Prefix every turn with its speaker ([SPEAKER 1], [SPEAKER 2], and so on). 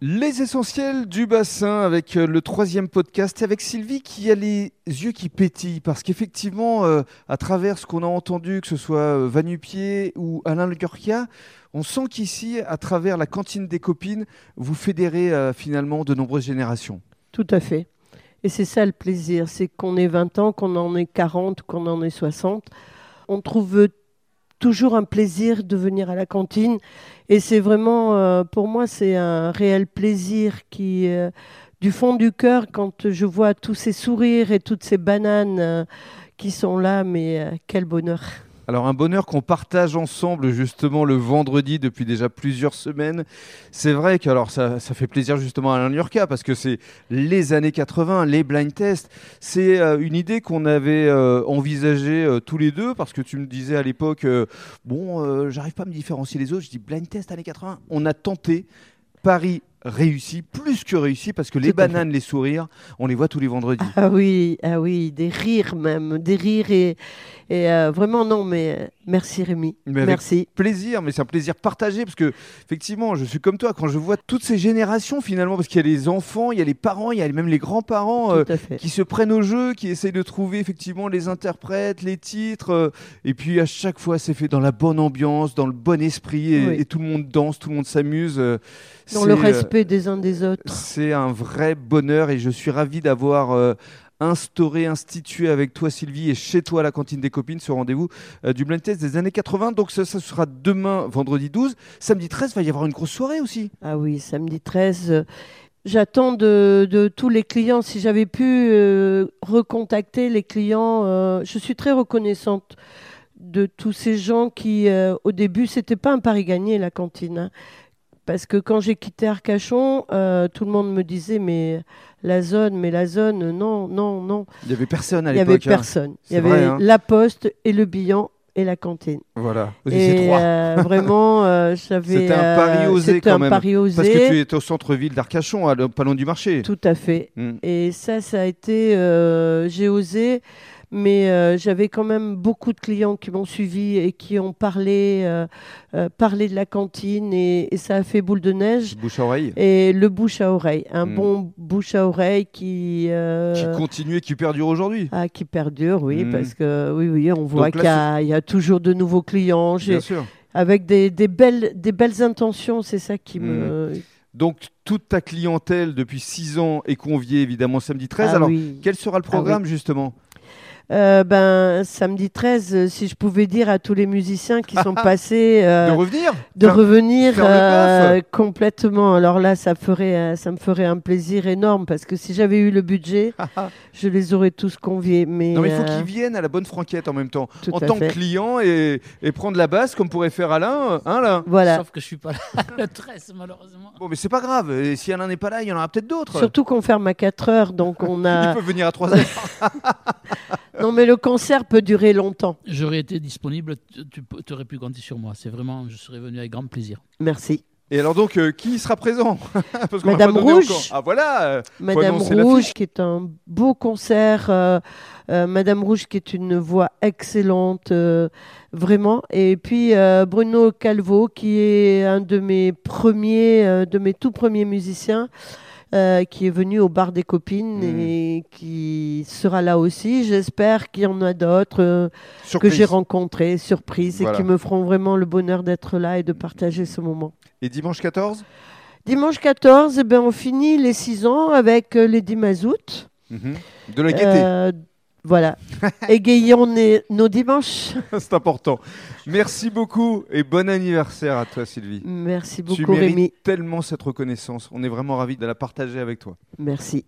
[SPEAKER 1] Les essentiels du bassin avec euh, le troisième podcast avec Sylvie qui a les yeux qui pétillent parce qu'effectivement, euh, à travers ce qu'on a entendu, que ce soit euh, Vanupier ou Alain Le Gurkia, on sent qu'ici, à travers la cantine des copines, vous fédérez finalement de nombreuses générations.
[SPEAKER 2] Tout à fait. Et c'est ça le plaisir, c'est qu'on ait 20 ans, qu'on en ait 40, qu'on en ait 60. On trouve toujours un plaisir de venir à la cantine. Et c'est vraiment, euh, pour moi, c'est un réel plaisir qui, euh, du fond du cœur, quand je vois tous ces sourires et toutes ces bananes euh, qui sont là, mais quel bonheur.
[SPEAKER 1] Alors un bonheur qu'on partage ensemble justement le vendredi depuis déjà plusieurs semaines. C'est vrai que alors ça, ça fait plaisir justement à Alain Lurka parce que c'est les années 80, les blind tests. C'est euh, une idée qu'on avait euh, envisagée euh, tous les deux parce que tu me disais à l'époque, bon, j'arrive pas à me différencier les autres. Je dis blind test années 80. On a tenté. Paris réussi, plus que réussi, parce que les bananes, les sourires, on les voit tous les vendredis.
[SPEAKER 2] Ah oui, ah oui, des rires même, des rires et, et euh, vraiment non, mais euh, merci Rémi,
[SPEAKER 1] Mais
[SPEAKER 2] merci.
[SPEAKER 1] plaisir, mais c'est un plaisir partagé parce que effectivement, je suis comme toi quand je vois toutes ces générations finalement, parce qu'il y a les enfants, il y a les parents, il y a même les grands-parents euh, qui se prennent au jeu, qui essayent de trouver effectivement les interprètes, les titres, euh, et puis à chaque fois c'est fait dans la bonne ambiance, dans le bon esprit, et,
[SPEAKER 2] Oui.
[SPEAKER 1] et tout le monde danse, tout le monde s'amuse.
[SPEAKER 2] Dans
[SPEAKER 1] c'est,
[SPEAKER 2] le
[SPEAKER 1] euh,
[SPEAKER 2] respect des uns des autres.
[SPEAKER 1] c'est un vrai bonheur et je suis ravi d'avoir euh, instauré, institué avec toi Sylvie et chez toi à la cantine des copines ce rendez-vous euh, du blind test des années 80. Donc ça, ça sera demain, vendredi 12. Samedi 13, va y avoir une grosse soirée aussi.
[SPEAKER 2] Ah oui, samedi 13. euh, J'attends de, de tous les clients, si j'avais pu euh, recontacter les clients, je suis très reconnaissante de tous ces gens qui, au début, c'était pas un pari gagné la cantine. hein. Parce que quand j'ai quitté Arcachon, euh, tout le monde me disait mais la zone, mais la zone, non, non, non.
[SPEAKER 1] Il y avait personne à
[SPEAKER 2] Il y avait
[SPEAKER 1] l'époque.
[SPEAKER 2] personne. Il y avait
[SPEAKER 1] vrai, hein.
[SPEAKER 2] la poste et le bilan et la cantine.
[SPEAKER 1] Voilà.
[SPEAKER 2] Et
[SPEAKER 1] trois.
[SPEAKER 2] euh, vraiment, euh, j'avais.
[SPEAKER 1] C'était un pari
[SPEAKER 2] euh,
[SPEAKER 1] osé quand
[SPEAKER 2] un
[SPEAKER 1] même.
[SPEAKER 2] pari osé.
[SPEAKER 1] Parce que tu es au centre-ville d'Arcachon, pas loin du marché.
[SPEAKER 2] Tout à fait.
[SPEAKER 1] Mm.
[SPEAKER 2] Et ça, ça a été. euh, J'ai osé, mais euh, j'avais quand même beaucoup de clients qui m'ont suivi et qui ont parlé, euh, euh, parlé de la cantine et, et ça a fait boule de neige.
[SPEAKER 1] Bouche à oreille.
[SPEAKER 2] Et le bouche à oreille, un
[SPEAKER 1] Mm.
[SPEAKER 2] bon bouche à oreille qui.
[SPEAKER 1] Qui continue et qui perdure aujourd'hui.
[SPEAKER 2] ah, qui perdure, oui,
[SPEAKER 1] Mm.
[SPEAKER 2] parce que oui, oui, on voit qu'il y, a- il y a toujours de nouveaux clients,
[SPEAKER 1] Bien sûr.
[SPEAKER 2] avec des, des belles, des belles intentions, c'est ça qui me.
[SPEAKER 1] Donc toute ta clientèle depuis 6 ans est conviée évidemment samedi 13.
[SPEAKER 2] Ah
[SPEAKER 1] Alors
[SPEAKER 2] oui.
[SPEAKER 1] quel sera le programme justement?
[SPEAKER 2] Euh, ben, samedi 13, euh, si je pouvais dire à tous les musiciens qui sont passés euh,
[SPEAKER 1] De revenir
[SPEAKER 2] de
[SPEAKER 1] Faire-
[SPEAKER 2] revenir
[SPEAKER 1] faire
[SPEAKER 2] euh, complètement. Alors là, ça, ferait, ça me ferait un plaisir énorme parce que si j'avais eu le budget, je les aurais tous conviés. Mais,
[SPEAKER 1] Non mais il faut
[SPEAKER 2] euh,
[SPEAKER 1] qu'ils viennent à la bonne franquette en même temps.
[SPEAKER 2] Tout
[SPEAKER 1] en tant
[SPEAKER 2] fait.
[SPEAKER 1] que client et, et prendre la basse comme pourrait faire Alain. Hein, là
[SPEAKER 2] Voilà.
[SPEAKER 3] Sauf que je suis pas là le 13, malheureusement.
[SPEAKER 1] Bon mais c'est pas grave. Et si Alain n'est pas là, il y en aura peut-être d'autres.
[SPEAKER 2] Surtout qu'on ferme à 4 heures, donc on
[SPEAKER 1] Ils
[SPEAKER 2] a.
[SPEAKER 1] peuvent venir à 3 heures.
[SPEAKER 2] Non, mais le concert peut durer longtemps.
[SPEAKER 3] J'aurais été disponible, tu tu aurais pu compter sur moi. C'est vraiment, je serais venu avec grand plaisir.
[SPEAKER 2] Merci.
[SPEAKER 1] Et alors donc, euh, qui sera présent? Parce qu'on m'a
[SPEAKER 2] Madame
[SPEAKER 1] pas
[SPEAKER 2] Rouge.
[SPEAKER 1] encore. Ah voilà euh,
[SPEAKER 2] Madame Rouge, qui est un beau concert. euh, euh, Madame Rouge, qui est une voix excellente, euh, vraiment. Et puis euh, Bruno Calvo, qui est un de mes premiers, euh, de mes tout premiers musiciens. Euh, qui est venu au bar des copines et qui sera là aussi. J'espère qu'il y en a d'autres euh, que j'ai rencontrés, surprises,
[SPEAKER 1] Voilà.
[SPEAKER 2] et qui me feront vraiment le bonheur d'être là et de partager ce moment.
[SPEAKER 1] Et dimanche 14
[SPEAKER 2] Dimanche 14, eh ben, on finit les 6 ans avec euh, les 10 mazout.
[SPEAKER 1] Mhm. De la gaieté,
[SPEAKER 2] Euh, voilà. Égayons nos dimanches.
[SPEAKER 1] c'est important. Merci beaucoup et bon anniversaire à toi Sylvie.
[SPEAKER 2] Merci
[SPEAKER 1] tu
[SPEAKER 2] beaucoup,
[SPEAKER 1] mérites
[SPEAKER 2] Rémi.
[SPEAKER 1] tellement cette reconnaissance. On est vraiment ravis de la partager avec toi.
[SPEAKER 2] Merci.